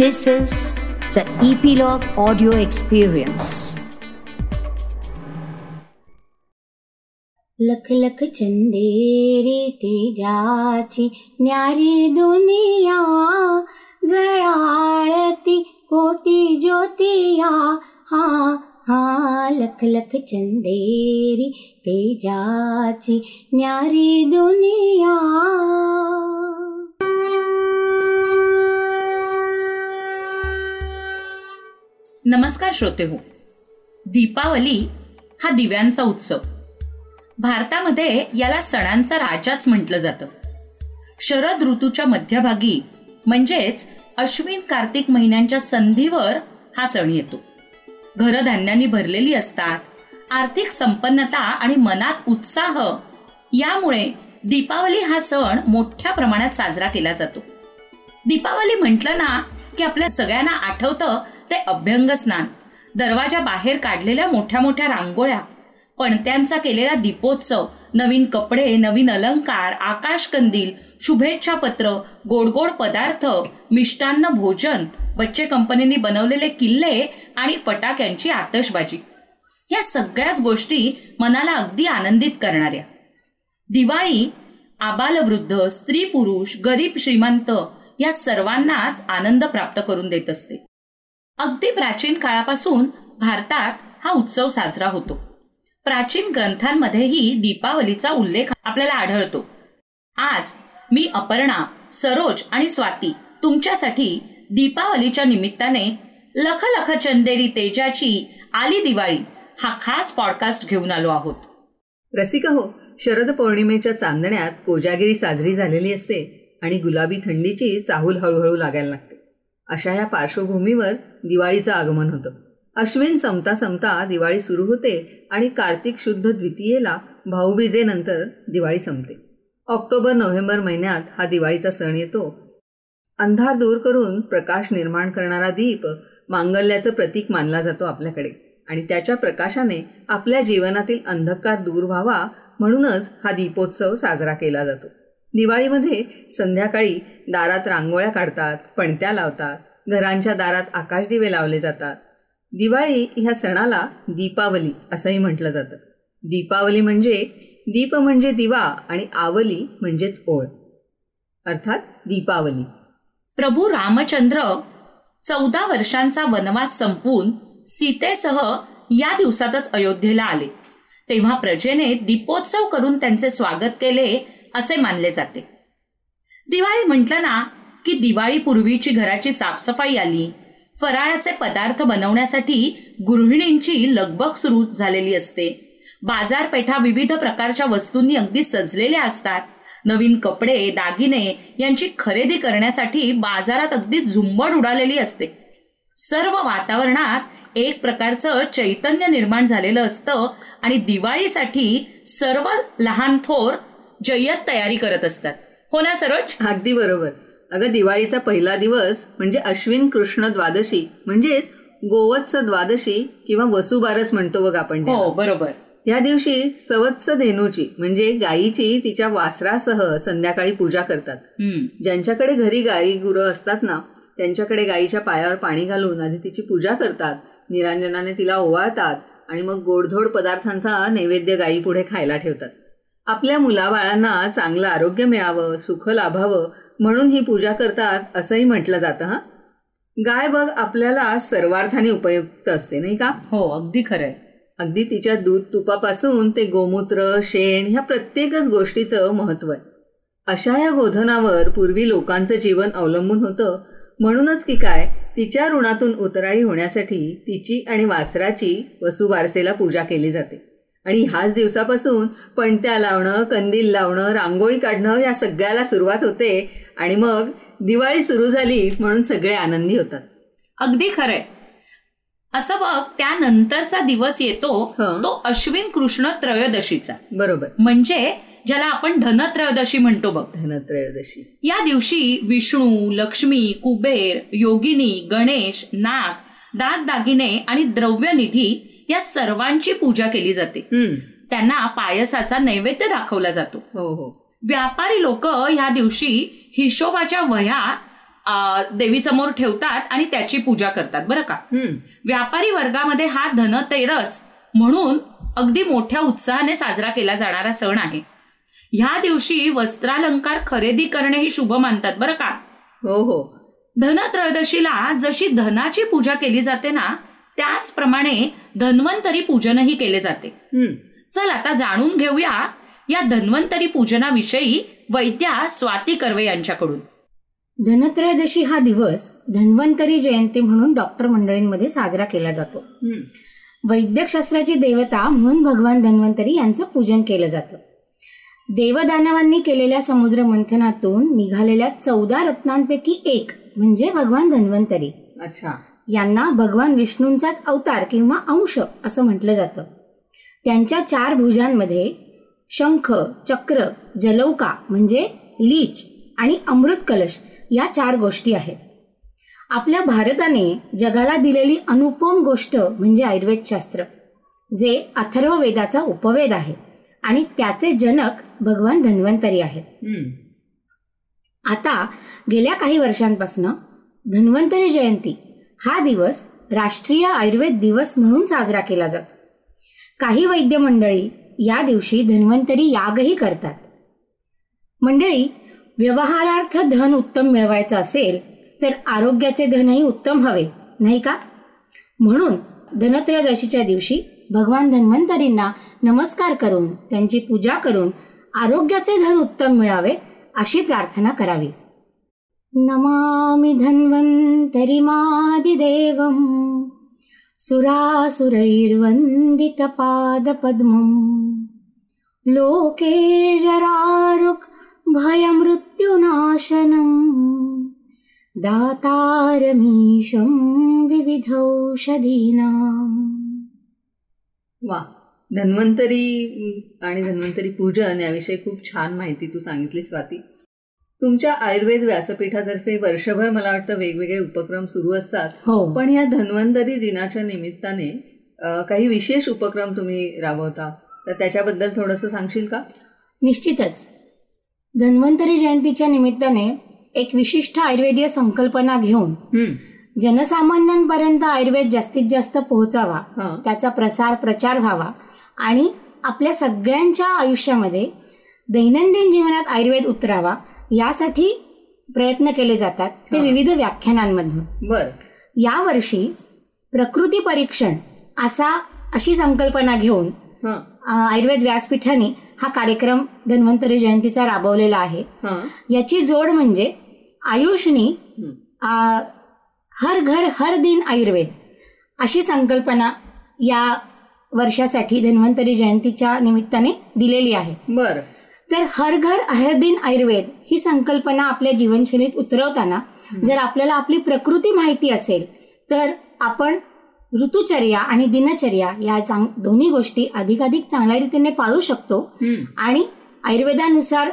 This is the Epilogue Audio Experience. लख लख चंदेरी तेजाची न्यारी दुनिया जळाळती कोटी ज्योतिया हा हा लख लख चंदेरी तेजाची न्यारी दुनिया नमस्कार श्रोते हो. दीपावली हा दिव्यांचा उत्सव. भारतामध्ये याला सणांचा राजाच म्हटलं जातं. शरद ऋतूच्या मध्यभागी म्हणजेच अश्विन कार्तिक महिन्यांच्या संधीवर हा सण येतो. घरं धान्यांनी भरलेली असतात आर्थिक संपन्नता आणि मनात उत्साह यामुळे दीपावली हा सण मोठ्या प्रमाणात साजरा केला जातो. दीपावली म्हटलं ना की आपल्या सगळ्यांना आठवतं ते अभ्यंग स्नान. दरवाजा बाहेर काढलेल्या मोठ्या मोठ्या रांगोळ्या पणत्यांचा केलेला दीपोत्सव नवीन कपडे नवीन अलंकार आकाशकंदील शुभेच्छा पत्र गोड गोड पदार्थ मिष्टान्न भोजन बच्चे कंपनीने बनवलेले किल्ले आणि फटाक्यांची आतषबाजी. या सगळ्याच गोष्टी मनाला अगदी आनंदित करणाऱ्या. दिवाळी आबालवृद्ध स्त्री पुरुष गरीब श्रीमंत या सर्वांनाच आनंद प्राप्त करून देत असते. अगदी प्राचीन काळापासून भारतात हा उत्सव साजरा होतो. प्राचीन ग्रंथांमध्येही दीपावलीचा उल्लेख आपल्याला आढळतो. आज मी अपर्णा सरोज आणि स्वाती तुमच्यासाठी दीपावलीच्या निमित्ताने लख लख चंदेरी तेजाची आली दिवाळी हा खास पॉडकास्ट घेऊन आलो आहोत. रसिक हो शरद पौर्णिमेच्या चांदण्यात कोजागिरी साजरी झालेली असते आणि गुलाबी थंडीची चाहूल हळूहळू लागायला लागते. अशा या पार्श्वभूमीवर दिवाळीचं आगमन होतं. अश्विन संपता संपता दिवाळी सुरू होते आणि कार्तिक शुद्ध द्वितीयेला भाऊबीजेनंतर दिवाळी संपते. ऑक्टोबर नोव्हेंबर महिन्यात हा दिवाळीचा सण येतो. अंधार दूर करून प्रकाश निर्माण करणारा दीप मांगल्याचं प्रतीक मानला जातो आपल्याकडे आणि त्याच्या प्रकाशाने आपल्या जीवनातील अंधकार दूर व्हावा म्हणूनच हा दीपोत्सव साजरा केला जातो. दिवाळीमध्ये संध्याकाळी दारात रांगोळ्या काढतात पणत्या लावतात घरांच्या दारात आकाशदिवे लावले जातात. दिवाळी ह्या सणाला दीपावली असंही म्हटलं जातं. दीपावली म्हणजे दीप म्हणजे दिवा आणि आवली म्हणजेच ओळ. अर्थात दीपावली. प्रभू रामचंद्र चौदा वर्षांचा वनवास संपवून सीतेसह या दिवसातच अयोध्येला आले. तेव्हा प्रजेने दीपोत्सव करून त्यांचे स्वागत केले असे मानले जाते. दिवाळी म्हटलं ना की दिवाळी पूर्वीची घराची साफसफाई आली. फराळाचे पदार्थ बनवण्यासाठी गृहिणींची लगबग सुरू झालेली असते. बाजारपेठा विविध प्रकारच्या वस्तूंनी अगदी सजलेल्या असतात. नवीन कपडे दागिने यांची खरेदी करण्यासाठी बाजारात अगदी झुंबड उडालेली असते. सर्व वातावरणात एक प्रकारचं चैतन्य निर्माण झालेलं असतं आणि दिवाळीसाठी सर्व लहान थोर जय्यत तयारी करत असतात. हो ना सरोज? अगदी बरोबर. अगं दिवाळीचा पहिला दिवस म्हणजे अश्विन कृष्ण द्वादशी म्हणजेच गोवत्स द्वादशी किंवा वसुबारस म्हणतो बघ आपण हो बरोबर. या दिवशी सवत्स धेनूची म्हणजे गायीची तिच्या वासरासह संध्याकाळी पूजा करतात. ज्यांच्याकडे घरी गाई गुरं असतात ना त्यांच्याकडे गायीच्या पायावर पाणी घालून आधी तिची पूजा करतात. निरांजनाने तिला ओवाळतात आणि मग गोडधोड पदार्थांचा नैवेद्य गायी पुढे खायला ठेवतात. आपल्या मुलाबाळांना चांगलं आरोग्य मिळावं सुख लाभावं म्हणून ही पूजा करतात असंही म्हटलं जातं हा. गाय बघ आपल्याला सर्वार्थाने उपयुक्त असते नाही का? हो अगदी खरंय अगदी तिच्या दूध तुपापासून ते गोमूत्र शेण ह्या प्रत्येकच गोष्टीचं महत्त्व आहे. अशा या गोधनावर पूर्वी लोकांचं जीवन अवलंबून होतं म्हणूनच की काय तिच्या ऋणातून उतराई होण्यासाठी तिची आणि वासराची वसुवारसेला पूजा केली जाते. आणि ह्याच दिवसापासून पणत्या लावणं कंदील लावणं रांगोळी काढणं या सगळ्याला सुरुवात होते आणि मग दिवाळी सुरू झाली म्हणून सगळे आनंदी होतात. अगदी खरंय. असं बघ त्यानंतरचा दिवस येतो तो अश्विन कृष्ण त्रयोदशीचा. बरोबर. म्हणजे ज्याला आपण धनत्रयोदशी म्हणतो बघ. धनत्रयोदशी. या दिवशी विष्णू लक्ष्मी कुबेर योगिनी गणेश नाग दागदागिने आणि द्रव्यनिधी या सर्वांची पूजा केली जाते. त्यांना पायसाचा नैवेद्य दाखवला जातो. हो हो. व्यापारी लोक ह्या दिवशी हिशोबाच्या वह्या देवीसमोर ठेवतात आणि त्याची पूजा करतात बरं का? व्यापारी वर्गामध्ये हा धनतेरस म्हणून अगदी मोठ्या उत्साहाने साजरा केला जाणारा सण आहे. ह्या दिवशी वस्त्रालंकार खरेदी करणे ही शुभ मानतात बरं का? हो हो. धनत्रयोदशीला जशी धनाची पूजा केली जाते ना त्याचप्रमाणे धन्वंतरी पूजनही केले जाते. चल आता जाणून घेऊया या धन्वंतरी पूजनाविषयी वैद्या स्वाती कर्वे यांच्याकडून. धनत्रयोदशी हा दिवस धन्वंतरी जयंती म्हणून डॉक्टर मंडळींमध्ये साजरा केला जातो. वैद्यकशास्त्राची देवता म्हणून भगवान धन्वंतरी यांचं पूजन केलं जातं. देवदानवांनी केलेल्या समुद्र मंथनातून निघालेल्या चौदा रत्नांपैकी एक म्हणजे भगवान धन्वंतरी. अच्छा. यांना भगवान विष्णूंचाच अवतार किंवा अंश असं म्हटलं जातं. त्यांच्या चार भुजांमध्ये शंख चक्र जलौका म्हणजे लीच आणि अमृत कलश या चार गोष्टी आहेत. आपल्या भारताने जगाला दिलेली अनुपम गोष्ट म्हणजे आयुर्वेदशास्त्र जे अथर्व वेदाचा उपवेद आहे आणि त्याचे जनक भगवान धन्वंतरी आहेत. आता गेल्या काही वर्षांपासून धन्वंतरी जयंती हा दिवस राष्ट्रीय आयुर्वेद दिवस म्हणून साजरा केला जातो. काही वैद्य मंडळी या दिवशी धन्वंतरी यागही करतात. मंडळी व्यवहारार्थ धन उत्तम मिळवायचं असेल तर आरोग्याचे धनही उत्तम हवे नाही का? म्हणून धनत्रयोदशीच्या दिवशी भगवान धन्वंतरींना नमस्कार करून त्यांची पूजा करून आरोग्याचे धन उत्तम मिळावे अशी प्रार्थना करावी. नमामि धन्वन्तरिमादिदेवम् सुरासुरैर्वन्दितपादपद्मम्. लोके जरारुक् भयमृत्युनाशनम्। दातारमीशं विविधौषधीनाम्। वा धन्वंतरी आणि धन्वंतरी पूजन याविषयी खूप छान माहिती तू सांगितली स्वाती. तुमच्या आयुर्वेद व्यासपीठातर्फे वर्षभर मला वाटतं वेगवेगळे उपक्रम सुरू असतात. हो. पण या धन्वंतरी दिनाच्या निमित्ताने काही विशेष उपक्रम तुम्ही राबवता? तर त्याच्याबद्दल थोडंसं सांगशील का? निश्चितच. धन्वंतरी जयंतीच्या निमित्ताने एक विशिष्ट आयुर्वेदीय संकल्पना घेऊन जनसामान्यांपर्यंत आयुर्वेद जास्तीत जास्त पोहोचावा त्याचा प्रसार प्रचार व्हावा आणि आपल्या सगळ्यांच्या आयुष्यामध्ये दैनंदिन जीवनात आयुर्वेद उतरावा यासाठी प्रयत्न केले जातात ते हा. विविध व्याख्यानांमधून. बर. यावर्षी प्रकृती परीक्षण असा अशी संकल्पना घेऊन आयुर्वेद व्यासपीठाने हा कार्यक्रम धन्वंतरी जयंतीचा राबवलेला आहे. याची जोड म्हणजे आयुषनी हर घर हर दिन आयुर्वेद अशी संकल्पना या वर्षासाठी धन्वंतरी जयंतीच्या निमित्ताने दिलेली आहे. बर. तर हर घर हर दिन आयुर्वेद ही संकल्पना आपल्या जीवनशैलीत उतरवताना जर आपल्याला आपली प्रकृती माहिती असेल तर आपण ऋतुचर्या आणि दिनचर्या या चांग दोन्ही गोष्टी अधिकाधिक चांगल्या रीतीने पाळू शकतो. आणि आयुर्वेदानुसार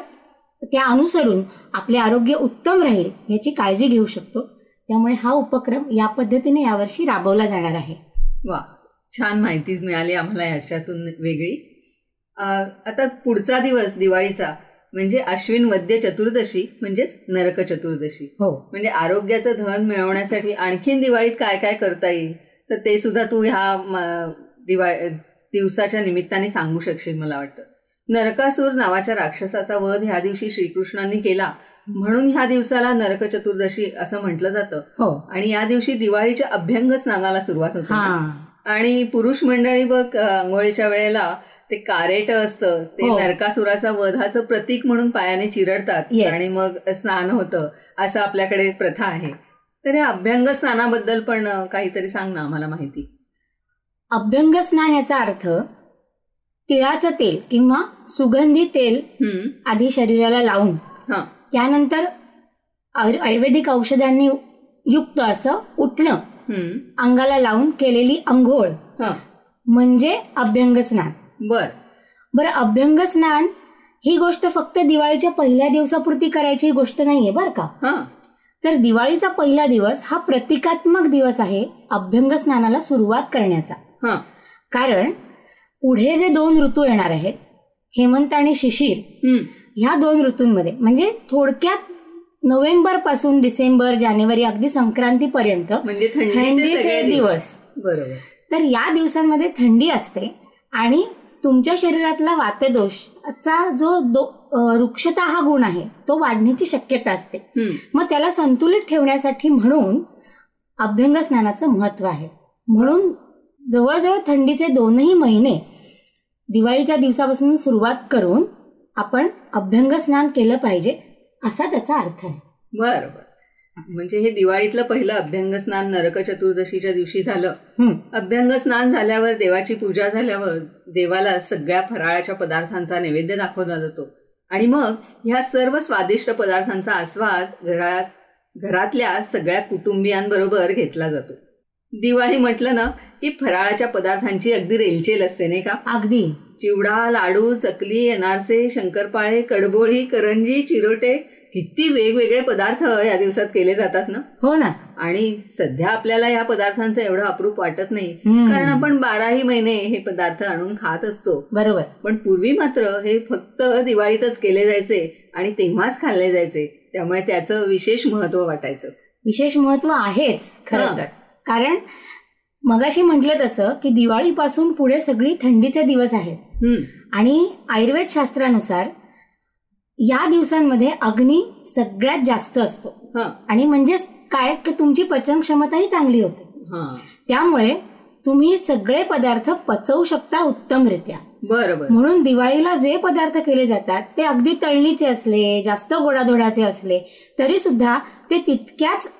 त्या अनुसरून आपले आरोग्य उत्तम राहील याची काळजी घेऊ शकतो. त्यामुळे हा उपक्रम या पद्धतीने यावर्षी राबवला जाणार आहे. वा छान माहिती मिळाली आम्हाला ह्याच्यातून वेगळी. आता पुढचा दिवस दिवाळीचा म्हणजे अश्विन वद्य चतुर्दशी म्हणजेच नरक चतुर्दशी. हो. म्हणजे आरोग्याचं धन मिळवण्यासाठी आणखीन दिवाळीत काय काय करता येईल? तर ते सुद्धा तू ह्या दिवाळी दिवसाच्या निमित्ताने सांगू शकशील मला वाटतं. नरकासूर नावाच्या राक्षसाचा वध ह्या दिवशी श्रीकृष्णांनी केला. म्हणून ह्या दिवसाला नरक चतुर्दशी असं म्हटलं जातं. हो. आणि या दिवशी दिवाळीच्या अभ्यंग स्नानाला सुरुवात होते. आणि पुरुष मंडळी बघ आंघोळीच्या वेळेला ते कारेट असतं. ते हो. नरकासुराचं वधाचं प्रतीक म्हणून पायाने चिरडतात. आणि मग स्नान होतं. असं आपल्याकडे प्रथा आहे. तर या अभ्यंग स्नानाबद्दल पण काहीतरी सांग ना आम्हाला माहिती. अभ्यंग स्नान याचा अर्थ तिळाचं तेल किंवा सुगंधी तेल आधी शरीराला लावून हा. त्यानंतर आयुर- आयुर्वेदिक औषधांनी युक्त असं उठणं अंगाला लावून केलेली अंघोळ हा. म्हणजे अभ्यंग स्नान बर. बरं अभ्यंग स्नान ही गोष्ट फक्त दिवाळीच्या पहिल्या दिवसापुरती करायची गोष्ट नाहीये बरं का? तर दिवाळीचा पहिला दिवस हा प्रतिकात्मक दिवस आहे अभ्यंग स्नानाला सुरुवात करण्याचा. हा. कारण पुढे जे दोन ऋतू येणार आहेत हेमंत आणि शिशिर ह्या दोन ऋतूंमध्ये म्हणजे थोडक्यात नोव्हेंबरपासून डिसेंबर जानेवारी अगदी संक्रांतीपर्यंत म्हणजे थंडीचे दिवस. बरोबर. तर या दिवसांमध्ये थंडी असते आणि तुमच्या शरीरातला वातदोषचा जो दो अ, रुक्षता हा गुण आहे. तो वाढण्याची शक्यता असते. मग त्याला संतुलित ठेवण्यासाठी म्हणून अभ्यंग स्नानाचं महत्त्व आहे. म्हणून जवळजवळ थंडीचे दोनही महिने दिवाळीच्या दिवसापासून सुरुवात करून आपण अभ्यंग स्नान केलं पाहिजे असा त्याचा अर्थ आहे. बरं बरं. म्हणजे हे दिवाळीतलं पहिलं अभ्यंग स्नान नरक चतुर्दशीच्या दिवशी झालं. अभ्यंग स्नान झाल्यावर देवाची पूजा झाल्यावर देवाला सगळ्या फराळाच्या पदार्थांचा नैवेद्य दाखवला जातो. आणि मग ह्या सर्व स्वादिष्ट पदार्थांचा आस्वाद घरात घरातल्या सगळ्या कुटुंबियांबरोबर घेतला जातो. दिवाळी म्हटलं ना की फराळाच्या पदार्थांची अगदी रेलचेल असते नाही का? अगदी. चिवडा लाडू चकली अनारसे शंकरपाळे कडबोळी करंजी चिरोटे किती वेगवेगळे पदार्थ या दिवसात केले जातात ना? हो ना. आणि सध्या आपल्याला या पदार्थांचं एवढं अप्रूप वाटत नाही. कारण आपण बाराही महिने हे पदार्थ आणून खात असतो. बरोबर. पण पूर्वी मात्र हे फक्त दिवाळीतच केले जायचे आणि तेव्हाच खाल्ले जायचे. त्यामुळे त्याचं विशेष महत्त्व वाटायचं. विशेष महत्त्व आहेच. खरं तर. कारण मगाशी म्हटलं तसं की दिवाळीपासून पुढे सगळी थंडीचे दिवस आहेत. आणि आयुर्वेद शास्त्रानुसार या दिवसांमध्ये अग्नी सगळ्यात जास्त असतो. आणि म्हणजेच काय? की तुमची पचन क्षमताही चांगली होते. हा. त्यामुळे तुम्ही सगळे पदार्थ पचवू शकता उत्तमरित्या. बरं बरं म्हणून दिवाळीला जे पदार्थ केले जातात ते अगदी तळणीचे असले जास्त गोडाधोडाचे असले तरी सुद्धा ते तितक्याच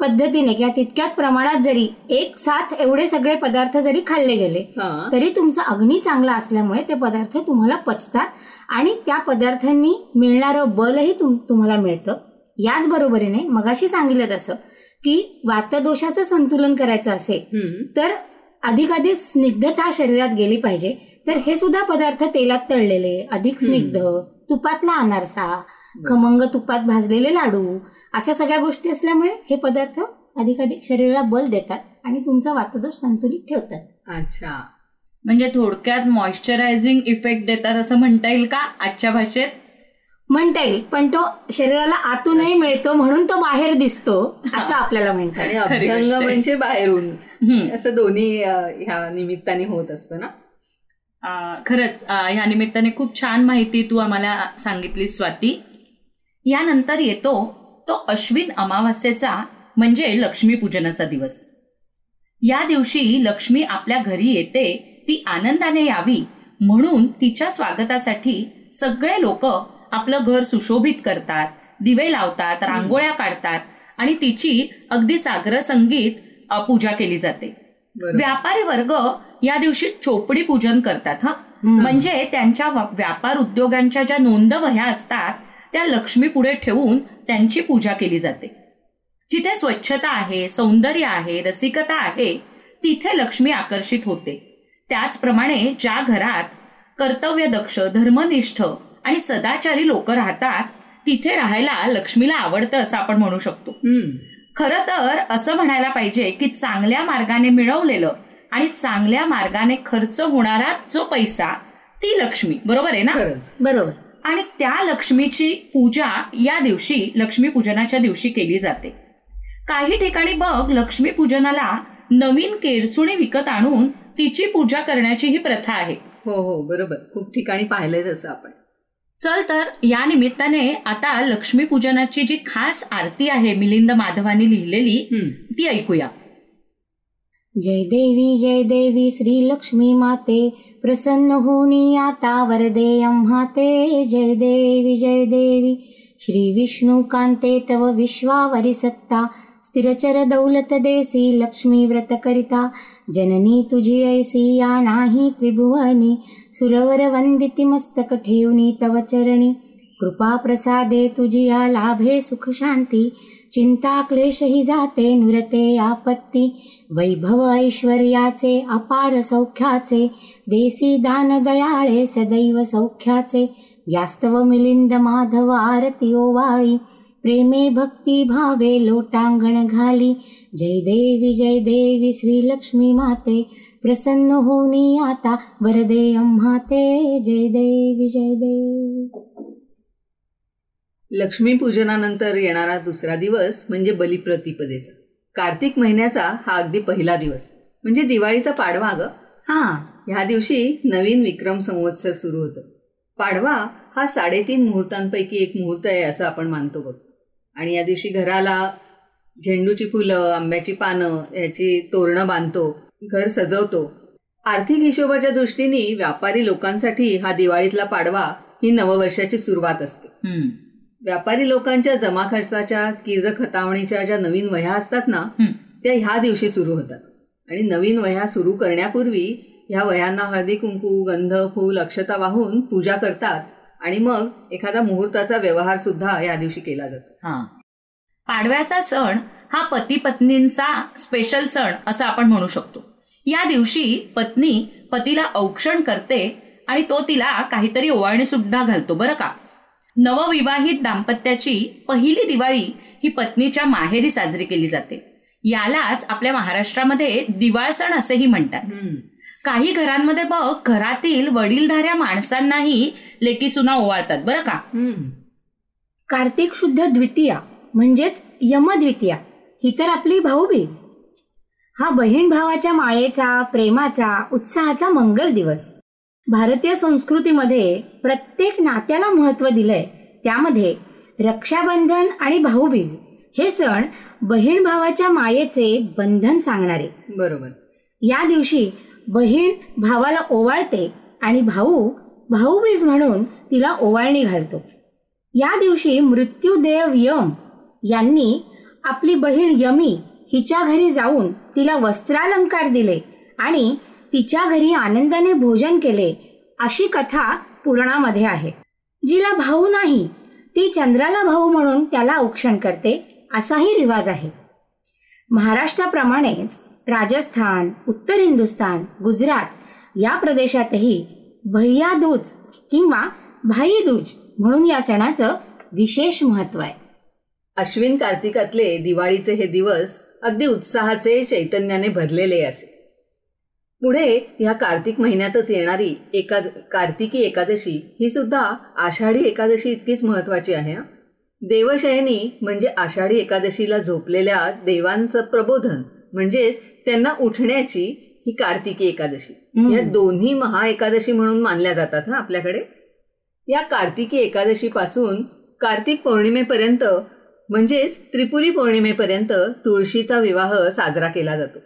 पद्धतीने किंवा तितक्याच प्रमाणात जरी एक साथ एवढे सगळे पदार्थ जरी खाल्ले गेले तरी तुमचा अग्नी चांगला असल्यामुळे ते पदार्थ तुम्हाला पचतात आणि त्या पदार्थांनी मिळणारं बलही तुम तुम्हाला मिळतं. याच बरोबरीने मगाशी सांगितलं तसं की वातदोषाचं संतुलन करायचं असेल तर अधिकाधिक स्निग्धता शरीरात गेली पाहिजे. तर हे सुद्धा पदार्थ तेलात तळलेले अधिक स्निग्ध तुपातला अनारसा खमंग तुपात भाजलेले लाडू. अशा सगळ्या गोष्टी असल्यामुळे हे पदार्थ अधिकाधिक शरीराला बल देतात आणि तुमचा वातदोष संतुलित ठेवतात. अच्छा. म्हणजे थोडक्यात मॉइश्चरायझिंग इफेक्ट देतात असं म्हणता येईल का आजच्या भाषेत? म्हणता येईल पण तो शरीराला आतूनही मिळतो म्हणून तो बाहेर दिसतो असं आपल्याला म्हणता आणि येईल खरी अभ्यंग गोष्ट आहे. म्हणजे बाहेरून. असं दोन्ही अं, ह्या निमित्ताने होत असतं ना? खरंच ह्या निमित्ताने खूप छान माहिती तू आम्हाला सांगितली स्वाती. यानंतर येतो तो अश्विन अमावास्येचा म्हणजे लक्ष्मीपूजनाचा दिवस. या दिवशी लक्ष्मी आपल्या घरी येते ती आनंदाने यावी म्हणून तिच्या स्वागतासाठी सगळे लोक आपलं घर सुशोभित करतात दिवे लावतात रांगोळ्या काढतात आणि तिची अगदी सागर संगीत पूजा केली जाते. व्यापारी वर्ग या दिवशी चोपडी पूजन करतात हा. म्हणजे त्यांच्या व्यापार उद्योगांच्या ज्या नोंदवह्या असतात त्या लक्ष्मी पुढे ठेवून त्यांची पूजा केली जाते. जिथे स्वच्छता आहे सौंदर्य आहे रसिकता आहे तिथे लक्ष्मी आकर्षित होते. त्याचप्रमाणे ज्या घरात कर्तव्यदक्ष धर्मनिष्ठ आणि सदाचारी लोक राहतात तिथे राहायला लक्ष्मीला आवडतं असं आपण म्हणू शकतो. खरं तर असं म्हणायला पाहिजे की चांगल्या मार्गाने मिळवलेलं आणि चांगल्या मार्गाने खर्च होणारा जो पैसा ती लक्ष्मी. बरोबर आहे ना? बरोबर. आणि त्या लक्ष्मीची पूजा या दिवशी लक्ष्मी पूजनाच्या दिवशी केली जाते. काही ठिकाणी बघ लक्ष्मी पूजनाला नवीन केरसुणी विकत आणून तिची पूजा करण्याची ही प्रथा आहे. हो हो बरोबर. खूप ठिकाणी पाहिलंय तसं आपण. चल तर या निमित्ताने आता लक्ष्मी पूजनाची जी खास आरती आहे मिलिंद माधवानी लिहिलेली ती ऐकूया. जय देवी जय देवी श्री लक्ष्मी माते. प्रसन्न होनी आता वरदे अम्हाते जय देवी जय देवी. श्री विष्णू कांते तव विश्वावरी सत्ता. स्थिरचर दौलत देसी लक्ष्मी व्रत करिता जननी तुझी ऐसी या नाही त्रिभुवनी. सुरवर वंदिती मस्तक ठेवनी तव चरणी. कृपा प्रसादे तुझिया लाभे सुख शांती. चिंता क्लेशही जाते नुरते आपत्ती. वैभव ऐश्वर्याचे अपार सौख्याचे. देसी दान दयाळे सदैव सौख्याचे. यास्तव मिलिंद माधव आरती ओवाळी. प्रेमे भक्ती भावे लोटांगण घाली. जय देवी जय देवी श्री लक्ष्मी माते. प्रसन्न होनी आता. वरदे अम्हाते जय देवी जय देवी. लक्ष्मीपूजनानंतर येणारा दुसरा दिवस म्हणजे बलिप्रतिपदेचा. कार्तिक महिन्याचा हा अगदी पहिला दिवस. म्हणजे दिवाळीचा पाडवा ग हा. ह्या दिवशी नवीन विक्रम संवत्सर सुरू होतं. पाडवा हा साडेतीन मुहूर्तांपैकी एक मुहूर्त आहे असं आपण मानतो बघ. आणि या दिवशी घराला झेंडूची फुलं आंब्याची पानं याची तोरणं बांधतो घर सजवतो. आर्थिक हिशोबाच्या दृष्टीने व्यापारी लोकांसाठी हा दिवाळीतला पाडवा ही नववर्षाची सुरुवात असते. व्यापारी लोकांच्या जमा खर्चाच्या कीर्द खतावणीच्या ज्या नवीन वह्या असतात ना. त्या ह्या दिवशी सुरू होतात. आणि नवीन वह्या सुरू करण्यापूर्वी ह्या वह्यांना हळदी कुंकू गंध फूल अक्षता वाहून पूजा करतात आणि मग एखादा मुहूर्ताचा व्यवहार सुद्धा या दिवशी केला जातो. हा. पाडव्याचा सण हा पती पत्नींचा स्पेशल सण असं आपण म्हणू शकतो. या दिवशी पत्नी पतीला औक्षण करते आणि तो तिला काहीतरी ओवाळणी सुद्धा घालतो बरं का? नवविवाहित दाम्पत्याची पहिली दिवाळी ही पत्नीच्या माहेरी साजरी केली जाते. यालाच आपल्या महाराष्ट्रामध्ये दिवाळ सण असेही म्हणतात. काही घरांमध्ये बघ घरातील वडीलधाऱ्या माणसांनाही लेकी सुना ओवाळतात. बरं का? कार्तिक शुद्ध द्वितीया म्हणजेच यमद्वितीया ही तर आपली भाऊबीज. हा बहीण भावाच्या मायेचा प्रेमाचा उत्साहाचा मंगल दिवस. भारतीय संस्कृतीमध्ये प्रत्येक नात्याला महत्त्व दिलंय. त्यामध्ये रक्षाबंधन आणि भाऊबीज हे सण बहीण भावाच्या मायेचे बंधन सांगणारे. बरोबर. या दिवशी बहीण भावाला ओवाळते आणि भाऊ भाऊबीज म्हणून तिला ओवाळणी घालतो. या दिवशी मृत्यूदेव यम यांनी आपली बहीण यमी हिच्या घरी जाऊन तिला वस्त्रालंकार दिले आणि तिच्या घरी आनंदाने भोजन केले अशी कथा पुराणामध्ये आहे. जिला भाऊ नाही ती चंद्राला भाऊ म्हणून त्याला औक्षण करते असाही रिवाज आहे. महाराष्ट्राप्रमाणेच राजस्थान उत्तर हिंदुस्थान गुजरात या प्रदेशातही भैया दूज किंवा भाई दूज म्हणून या सणाचं विशेष महत्त्व आहे. अश्विन कार्तिकातले दिवाळीचे हे दिवस अगदी उत्साहाचे चैतन्याने भरलेले असे. पुढे ह्या कार्तिक महिन्यातच येणारी एका कार्तिकी एकादशी ही सुद्धा आषाढी एकादशी इतकीच महत्वाची आहे हं. देवशयनी म्हणजे आषाढी एकादशीला झोपलेल्या देवांचं प्रबोधन म्हणजेच त्यांना उठण्याची ही कार्तिकी एकादशी. या दोन्ही महा एकादशी म्हणून मानल्या जातात ना आपल्याकडे या कार्तिकी एकादशी पासून कार्तिक पौर्णिमेपर्यंत म्हणजेच त्रिपुरी पौर्णिमेपर्यंत तुळशीचा विवाह साजरा केला जातो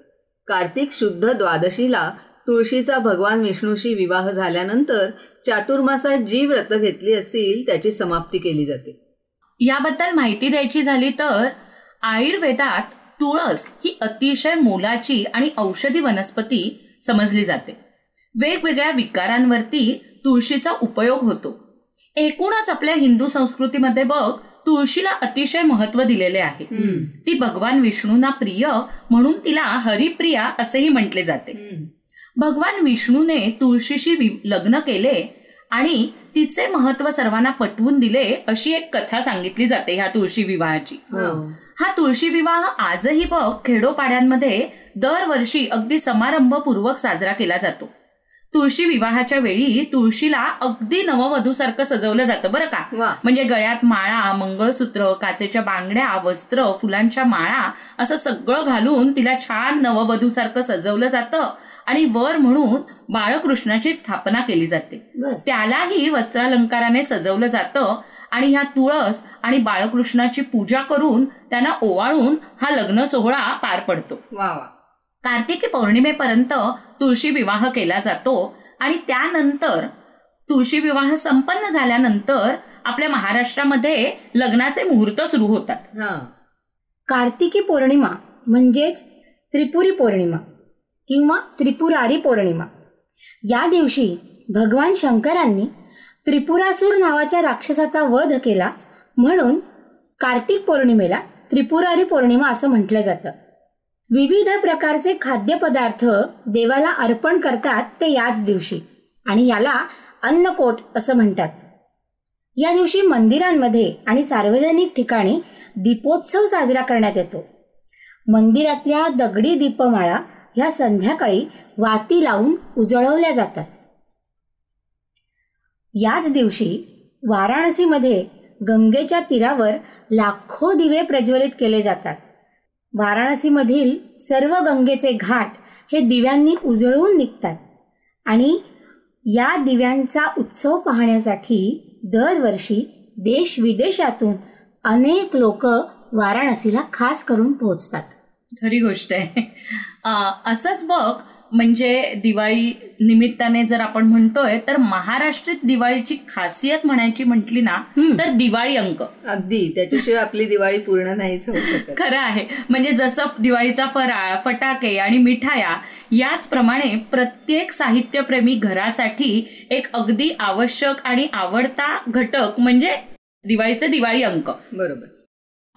कार्तिक शुद्ध द्वादशीला तुळशीचा भगवान विष्णूशी विवाह झाल्यानंतर चातुर्मासात जी व्रत घेतली असतील त्याची समाप्ती केली जाते. याबद्दल माहिती द्यायची झाली तर आयुर्वेदात तुळस ही अतिशय मोलाची आणि औषधी वनस्पती समजली जाते. वेगवेगळ्या विकारांवरती तुळशीचा उपयोग होतो. एकूणच आपल्या हिंदू संस्कृतीमध्ये बघ तुळशीला अतिशय महत्त्व दिलेले आहे. ती भगवान विष्णूंना प्रिय म्हणून तिला हरिप्रिया असेही म्हटले जाते. भगवान विष्णूने तुळशीशी लग्न केले आणि तिचे महत्त्व सर्वांना पटवून दिले अशी एक कथा सांगितली जाते ह्या तुळशी विवाहाची. हा तुळशी विवाह आजही बघ खेडोपाड्यांमध्ये दरवर्षी अगदी समारंभपूर्वक साजरा केला जातो. तुळशी विवाहाच्या वेळी तुळशीला अगदी नववधूसारखं सजवलं जातं बरं का? म्हणजे गळ्यात माळा मंगळसूत्र काचेच्या बांगड्या वस्त्र फुलांच्या माळा असं सगळं घालून तिला छान नववधूसारखं सजवलं जातं आणि वर म्हणून बाळकृष्णाची स्थापना केली जाते. त्यालाही वस्त्रालंकाराने सजवलं जातं आणि ह्या तुळस आणि बाळकृष्णाची पूजा करून त्यांना ओवाळून हा लग्न सोहळा पार पडतो. वा वा. कार्तिकी पौर्णिमेपर्यंत तुळशी विवाह केला जातो आणि त्यानंतर तुळशी विवाह संपन्न झाल्यानंतर आपल्या महाराष्ट्रामध्ये लग्नाचे मुहूर्त सुरू होतात. हा. कार्तिकी पौर्णिमा म्हणजेच त्रिपुरी पौर्णिमा किंवा त्रिपुरारी पौर्णिमा. या दिवशी भगवान शंकरांनी त्रिपुरासूर नावाच्या राक्षसाचा वध केला म्हणून कार्तिक पौर्णिमेला त्रिपुरारी पौर्णिमा असं म्हटलं जातं. विविध प्रकारचे खाद्यपदार्थ देवाला अर्पण करतात ते याच दिवशी. आणि याला अन्नकोट असं म्हणतात. या दिवशी मंदिरांमध्ये आणि सार्वजनिक ठिकाणी दीपोत्सव साजरा करण्यात येतो. मंदिरातल्या दगडी दीपमाळा ह्या संध्याकाळी वाती लावून उजळवल्या जातात. याच दिवशी वाराणसीमध्ये गंगेच्या तीरावर लाखो दिवे प्रज्वलित केले जातात. वाराणसीमधील सर्व गंगेचे घाट हे दिव्यांनी उजळून निघतात. आणि या दिव्यांचा उत्सव पाहण्यासाठी दरवर्षी देश विदेशातून अनेक लोक वाराणसीला खास करून पोहोचतात. खरी गोष्ट आहे. असंच बघ म्हणजे दिवाळी निमित्ताने जर आपण म्हणतोय तर महाराष्ट्रात दिवाळीची खासियत म्हणायची म्हटली ना तर दिवाळी अंक. अगदी. त्याच्याशिवाय आपली दिवाळी पूर्ण नाहीच शकत. खरं आहे. म्हणजे जसं दिवाळीचा फराळ फटाके आणि मिठाया याचप्रमाणे प्रत्येक साहित्यप्रेमी घरासाठी एक अगदी आवश्यक आणि आवडता घटक म्हणजे दिवाळीचे दिवाळी अंक. बरोबर.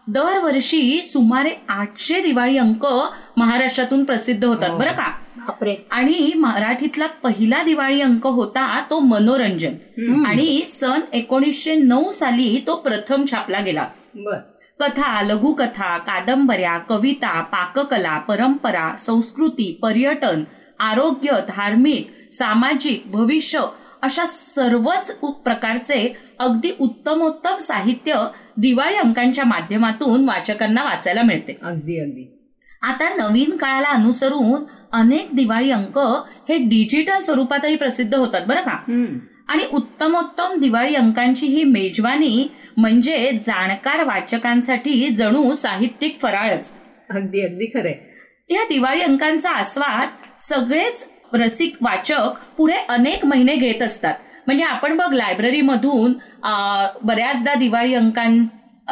दरवर्षी सुमारे आठशे दिवाळी अंक महाराष्ट्रातून प्रसिद्ध होतात बरं का? बापरे. आणि मराठीतला पहिला दिवाळी अंक होता तो मनोरंजन. आणि सन एकोणीसशे नऊ साली तो प्रथम छापला गेला. कथा लघुकथा कादंबऱ्या कविता पाककला परंपरा संस्कृती पर्यटन आरोग्य धार्मिक सामाजिक भविष्य अशा सर्वच प्रकारचे अगदी उत्तमोत्तम साहित्य दिवाळी अंकांच्या माध्यमातून वाचकांना वाचायला मिळते. अगदी अगदी. आता नवीन काळाला अनुसरून अनेक दिवाळी अंक हे डिजिटल स्वरूपातही प्रसिद्ध होतात बरं का? आणि उत्तमोत्तम दिवाळी अंकांची ही मेजवानी म्हणजे जाणकार वाचकांसाठी जणू साहित्यिक फराळच. अगदी अगदी खरंय. या दिवाळी अंकांचा आस्वाद सगळेच रसिक वाचक पुढे अनेक महिने घेत असतात. म्हणजे आपण बघ लायब्ररीमधून बऱ्याचदा दिवाळी अंकां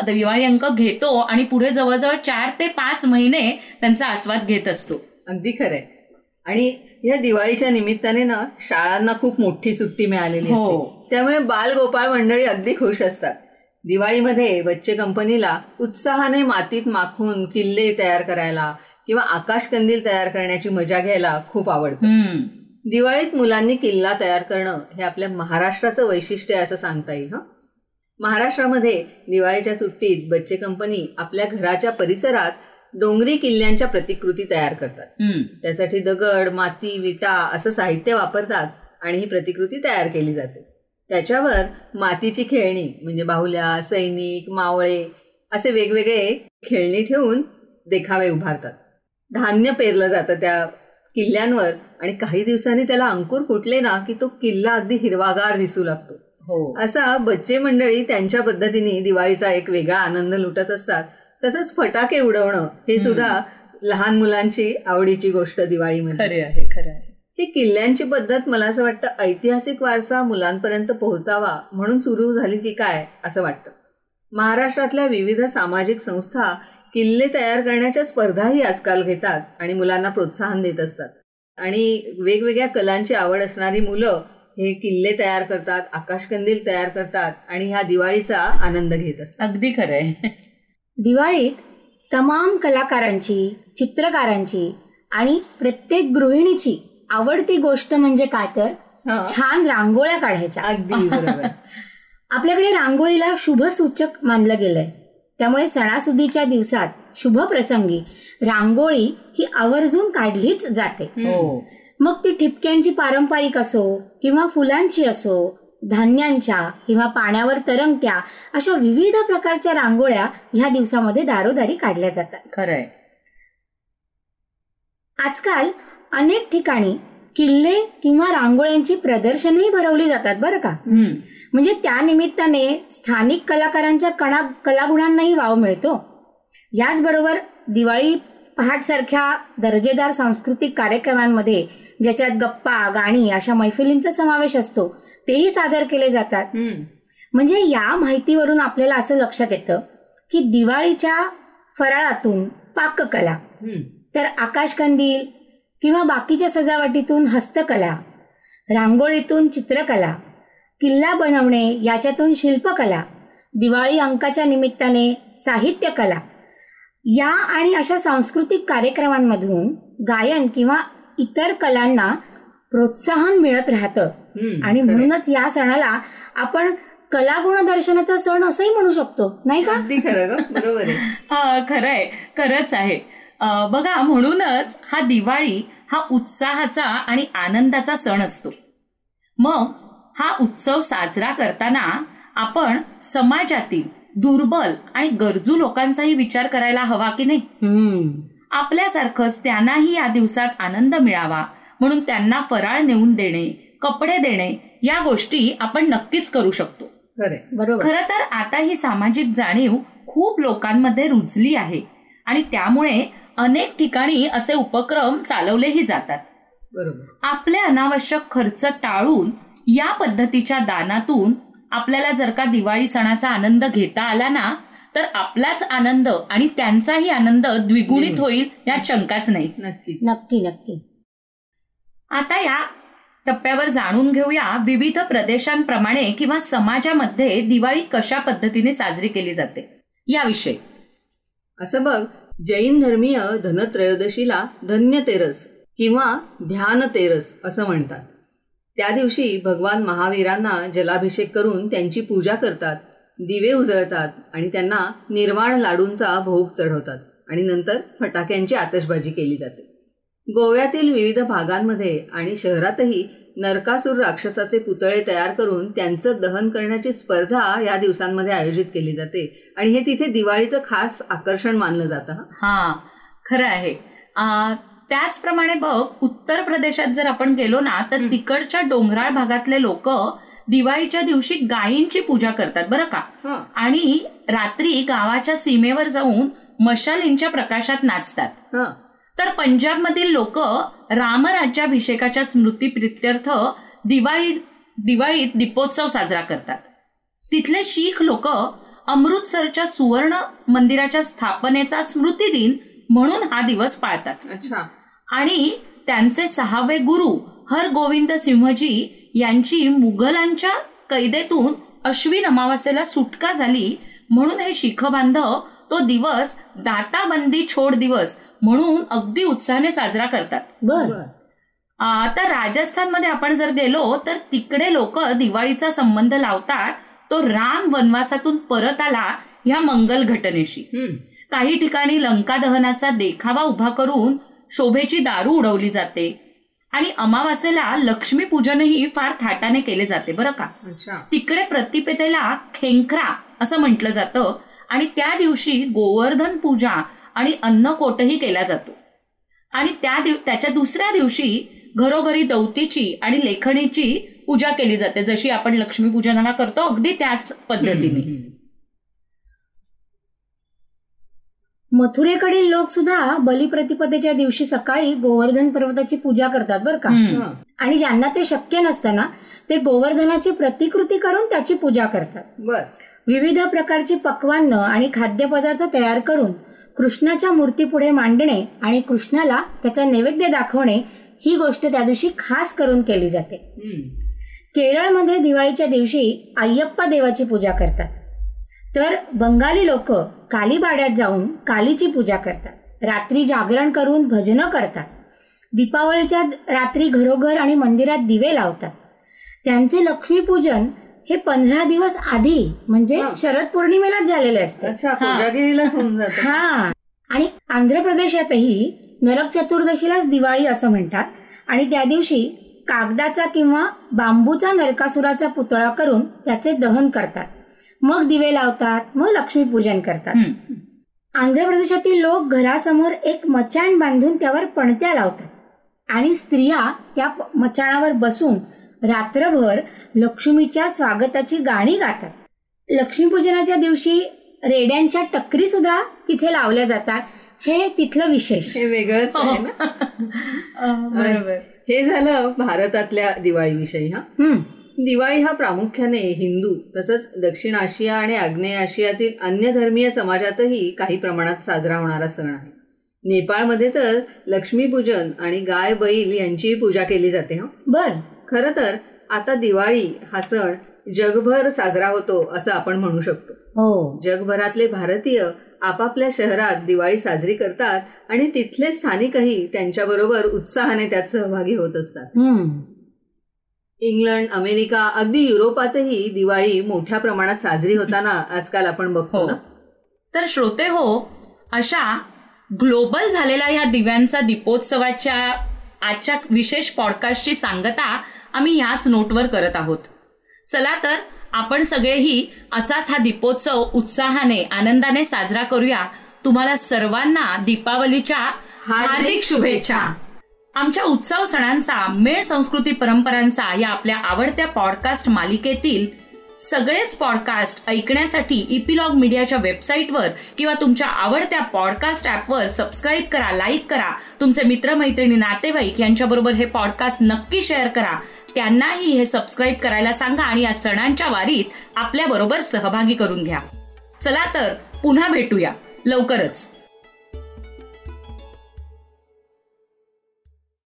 दिवाळी अंक घेतो आणि पुढे जवळजवळ चार ते पाच महिने त्यांचा आस्वाद घेत असतो. अगदी खरंय. आणि या दिवाळीच्या निमित्ताने ना शाळांना खूप मोठी सुट्टी मिळालेली हो. असते त्यामुळे बाल गोपाळ मंडळी अगदी खुश असतात. दिवाळीमध्ये बच्चे कंपनीला उत्साहाने मातीत माखून किल्ले तयार करायला किंवा आकाशकंदील तयार करण्याची मजा घ्यायला खूप आवडतं. दिवाळीत मुलांनी किल्ला तयार करणं हे आपल्या महाराष्ट्राचं वैशिष्ट्य आहे असं सांगता येईल हं? महाराष्ट्रामध्ये दिवाळीच्या सुट्टीत बच्चे कंपनी आपल्या घराच्या परिसरात डोंगरी किल्ल्यांच्या प्रतिकृती तयार करतात. त्यासाठी दगड माती विटा असं साहित्य वापरतात आणि ही प्रतिकृती तयार केली जाते. त्याच्यावर मातीची खेळणी म्हणजे बाहुल्या सैनिक मावळे असे वेगवेगळे खेळणी ठेवून देखावे उभारतात. धान्य पेरलं जातं त्या किल्ल्यांवर आणि काही दिवसांनी त्याला अंकुर फुटले ना की तो किल्ला अगदी हिरवागार दिसू लागतो. हो. असा बच्चे मंडळी त्यांच्या पद्धतीने दिवाळीचा एक वेगळा आनंद लुटत असतात. तसंच फटाके उडवणं हे सुद्धा लहान मुलांची आवडीची गोष्ट दिवाळीमध्ये. खरे आहे खरं आहे. ही किल्ल्यांची पद्धत मला असं वाटतं ऐतिहासिक वारसा मुलांपर्यंत पोहोचावा म्हणून सुरू झाली की काय असं वाटतं. महाराष्ट्रातल्या विविध सामाजिक संस्था किल्ले तयार करण्याच्या स्पर्धाही आजकाल घेतात आणि मुलांना प्रोत्साहन देत असतात. आणि वेगवेगळ्या कलांची आवड असणारी मुलं हे किल्ले तयार करतात आकाशकंदील तयार करतात आणि ह्या दिवाळीचा आनंद घेत असतात. अगदी खरं आहे दिवाळीत तमाम कलाकारांची चित्रकारांची आणि प्रत्येक गृहिणीची आवडती गोष्ट म्हणजे काय तर हा. छान रांगोळ्या काढायच्या. अगदी बरोबर. आपल्याकडे रांगोळीला शुभ सूचक मानलं गेलंय. त्यामुळे सणासुदीच्या दिवसात शुभ प्रसंगी रांगोळी ही आवर्जून काढलीच जाते. हो. मग ती ठिपक्यांची पारंपरिक असो किंवा फुलांची असो धान्यांच्या किंवा पाण्यावर तरंगत्या अशा विविध प्रकारच्या रांगोळ्या ह्या दिवसामध्ये दारोदारी काढल्या जातात. खरं आहे आजकाल अनेक ठिकाणी किल्ले किंवा रांगोळ्यांची प्रदर्शनही भरवली जातात बरं का? म्हणजे त्या निमित्ताने स्थानिक कलाकारांच्या कणा कलागुणांनाही वाव मिळतो याचबरोबर दिवाळी पहाटसारख्या दर्जेदार सांस्कृतिक कार्यक्रमांमध्ये ज्याच्यात गप्पा गाणी अशा मैफिलींचा समावेश असतो तेही सादर केले जातात. म्हणजे या माहितीवरून आपल्याला असं लक्षात येतं की दिवाळीच्या फराळातून पाककला. तर आकाशकंदील किंवा बाकीच्या सजावटीतून हस्तकला रांगोळीतून चित्रकला किल्ला बनवणे याच्यातून शिल्पकला दिवाळी अंकाच्या निमित्ताने साहित्यकला. या आणि अशा सांस्कृतिक कार्यक्रमांमधून गायन किंवा इतर कलांना प्रोत्साहन मिळत राहतं. आणि म्हणूनच या सणाला आपण कलागुण दर्शनाचा सण असंही म्हणू शकतो नाही का? खरं ग बरोबर आहे. हा खरंय. खरंच आहे. बघा म्हणूनच हा दिवाळी हा उत्साहाचा आणि आनंदाचा सण असतो. मग हा उत्सव साजरा करताना आपण समाजातील दुर्बल आणि गरजू लोकांचाही विचार करायला हवा की नाही? आपल्यासारखंच त्यांनाही या दिवसात आनंद मिळावा म्हणून त्यांना फराळ नेऊन देणे कपडे देणे या गोष्टी आपण नक्कीच करू शकतो. खरे बरोबर. खरं तर आता ही सामाजिक जाणीव खूप लोकांमध्ये रुजली आहे आणि त्यामुळे अनेक ठिकाणी असे उपक्रम चालवलेही जातात. बरोबर. आपले अनावश्यक खर्च टाळून या पद्धतीच्या दानातून आपल्याला जर का दिवाळी सणाचा आनंद घेता आला ना तर आपलाच आनंद आणि त्यांचाही आनंद द्विगुणित होईल यात शंकाच नाही. नक्कीच. नक्की नक्की. आता या टप्प्यावर जाणून घेऊया विविध प्रदेशांप्रमाणे किंवा समाजामध्ये दिवाळी कशा पद्धतीने साजरी केली जाते. याविषयी. असं बघ जैन धर्मीय धनत्रयोदशीला धन्यतेरस किंवा ध्यानतेरस असं म्हणतात. त्या दिवशी भगवान महावीरांना जलाभिषेक करून त्यांची पूजा करतात दिवे उजळतात आणि त्यांना निर्वाण लाडूंचा भोग चढवतात आणि नंतर फटाक्यांची आतषबाजी केली जाते. गोव्यातील विविध भागांमध्ये आणि शहरातही नरकासूर राक्षसाचे पुतळे तयार करून त्यांचं दहन करण्याची स्पर्धा या दिवसांमध्ये आयोजित केली जाते आणि हे तिथे दिवाळीचं खास आकर्षण मानलं जातं. हा खरं आहे. त्याचप्रमाणे बघ उत्तर प्रदेशात जर आपण गेलो ना तर तिकडच्या डोंगराळ भागातले लोक दिवाळीच्या दिवशी गायींची पूजा करतात बरं का. आणि रात्री गावाच्या सीमेवर जाऊन मशालींच्या प्रकाशात नाचतात. तर पंजाबमधील लोक रामराज्याभिषेकाच्या स्मृतीप्रित्यर्थ दिवाळी दिवाळीत दीपोत्सव साजरा करतात तिथले शीख लोक अमृतसरच्या सुवर्ण मंदिराच्या स्थापनेचा स्मृती दिन म्हणून हा दिवस पाळतात. अच्छा. आणि त्यांचे सहावे गुरु हर गोविंद सिंहजी यांची मुघलांच्या कैदेतून अश्विन अमावास्येला सुटका झाली. म्हणून हे शीख बांधव तो दिवस दाताबंदी छोड दिवस म्हणून अगदी उत्साहाने साजरा करतात. बर. तर राजस्थानमध्ये आपण जर गेलो तर तिकडे लोक दिवाळीचा संबंध लावतात. तो राम वनवासातून परत आला ह्या मंगल घटनेशी. हं. काही ठिकाणी लंका दहनाचा देखावा उभा करून शोभेची दारू उडवली जाते. आणि अमावास्येला लक्ष्मीपूजनही फार थाटाने केले जाते बरं का? तिकडे प्रतिपेतेला खेंकरा असं म्हटलं जातं आणि त्या दिवशी गोवर्धन पूजा आणि अन्नकोटही केला जातो. आणि त्या दिव त्याच्या दुसऱ्या दिवशी घरोघरी दौतीची आणि लेखणीची पूजा केली जाते जशी आपण लक्ष्मीपूजनाला करतो अगदी त्याच पद्धतीने हं. मथुरेकडील लोक सुद्धा बलिप्रतिपदेच्या दिवशी सकाळी गोवर्धन पर्वताची पूजा करतात बरं का. आणि ज्यांना ते शक्य नसताना ते गोवर्धनाची प्रतिकृती करून त्याची पूजा करतात. विविध प्रकारची पक्वान्न आणि खाद्यपदार्थ तयार करून कृष्णाच्या मूर्तीपुढे मांडणे आणि कृष्णाला त्याचा नैवेद्य दाखवणे ही गोष्ट त्या दिवशी खास करून केली जाते. केरळमध्ये दिवाळीच्या दिवशी अय्यप्पा देवाची पूजा करतात. तर बंगाली लोक कालीबाड्यात जाऊन कालीची पूजा करतात. रात्री जागरण करून भजनं करतात. दीपावलीच्या रात्री घरोघर आणि मंदिरात दिवे लावतात. त्यांचे लक्ष्मीपूजन हे पंधरा दिवस आधी म्हणजे. शरद पौर्णिमेलाच झालेले असते. हा. आणि आंध्र प्रदेशातही नरक चतुर्दशीलाच दिवाळी असं म्हणतात. आणि त्या दिवशी कागदाचा किंवा बांबूचा नरकासुराचा पुतळा करून त्याचे दहन करतात. मग दिवे लावतात मग लक्ष्मीपूजन करतात. हम्म. आंध्र प्रदेशातील लोक घरासमोर एक मचाण बांधून त्यावर पणत्या लावतात. आणि स्त्रिया त्या मचाणावर बसून रात्रभर लक्ष्मीच्या स्वागताची गाणी गातात. लक्ष्मीपूजनाच्या दिवशी रेड्यांच्या टकरी सुद्धा तिथे लावल्या जातात. हे तिथलं विशेष. हे वेगळंच आहे ना? बरोबर. हे झालं भारतातल्या दिवाळीविषयी हा? हम्म. दिवाळी हा प्रामुख्याने हिंदू तसंच दक्षिण आशिया आणि आग्नेय आशियातील अन्य धर्मीय समाजातही काही प्रमाणात साजरा होणारा सण आहे. नेपाळमध्ये तर लक्ष्मीपूजन आणि गाय बैल यांचीही पूजा केली जाते हा? बर. खरं तर आता दिवाळी हा सण जगभर साजरा होतो असं आपण म्हणू शकतो. हो. जगभरातले भारतीय आपापल्या शहरात दिवाळी साजरी करतात आणि तिथले स्थानिकही त्यांच्याबरोबर उत्साहाने त्यात सहभागी होत असतात. इंग्लंड अमेरिका अगदी युरोपातही दिवाळी मोठ्या प्रमाणात साजरी होताना आजकाल आपण बघतो हो. तर श्रोते हो अशा ग्लोबल झालेल्या ह्या दिव्यांचा दीपोत्सवाच्या आजच्या विशेष पॉडकास्टची सांगता आम्ही याच नोटवर करत आहोत. चला तर आपण सगळेही असाच हा दीपोत्सव उत्साहाने आनंदाने साजरा करूया. तुम्हाला सर्वांना दीपावलीच्या हार्दिक शुभेच्छा. आमच्या उत्सव सणांचा मेळ संस्कृती परंपरांचा या आपल्या आवडत्या पॉडकास्ट मालिकेतील सगळेच पॉडकास्ट ऐकण्यासाठी इपिलॉग मीडियाच्या वेबसाईटवर किंवा तुमच्या आवडत्या पॉडकास्ट ऍपवर सबस्क्राईब करा लाईक करा. तुमचे मित्रमैत्रिणी नातेवाईक यांच्याबरोबर हे पॉडकास्ट नक्की शेअर करा. त्यांनाही हे सबस्क्राईब करायला सांगा आणि या सणांच्या वारीत आपल्याबरोबर सहभागी करून घ्या. चला तर पुन्हा भेटूया. लवकरच.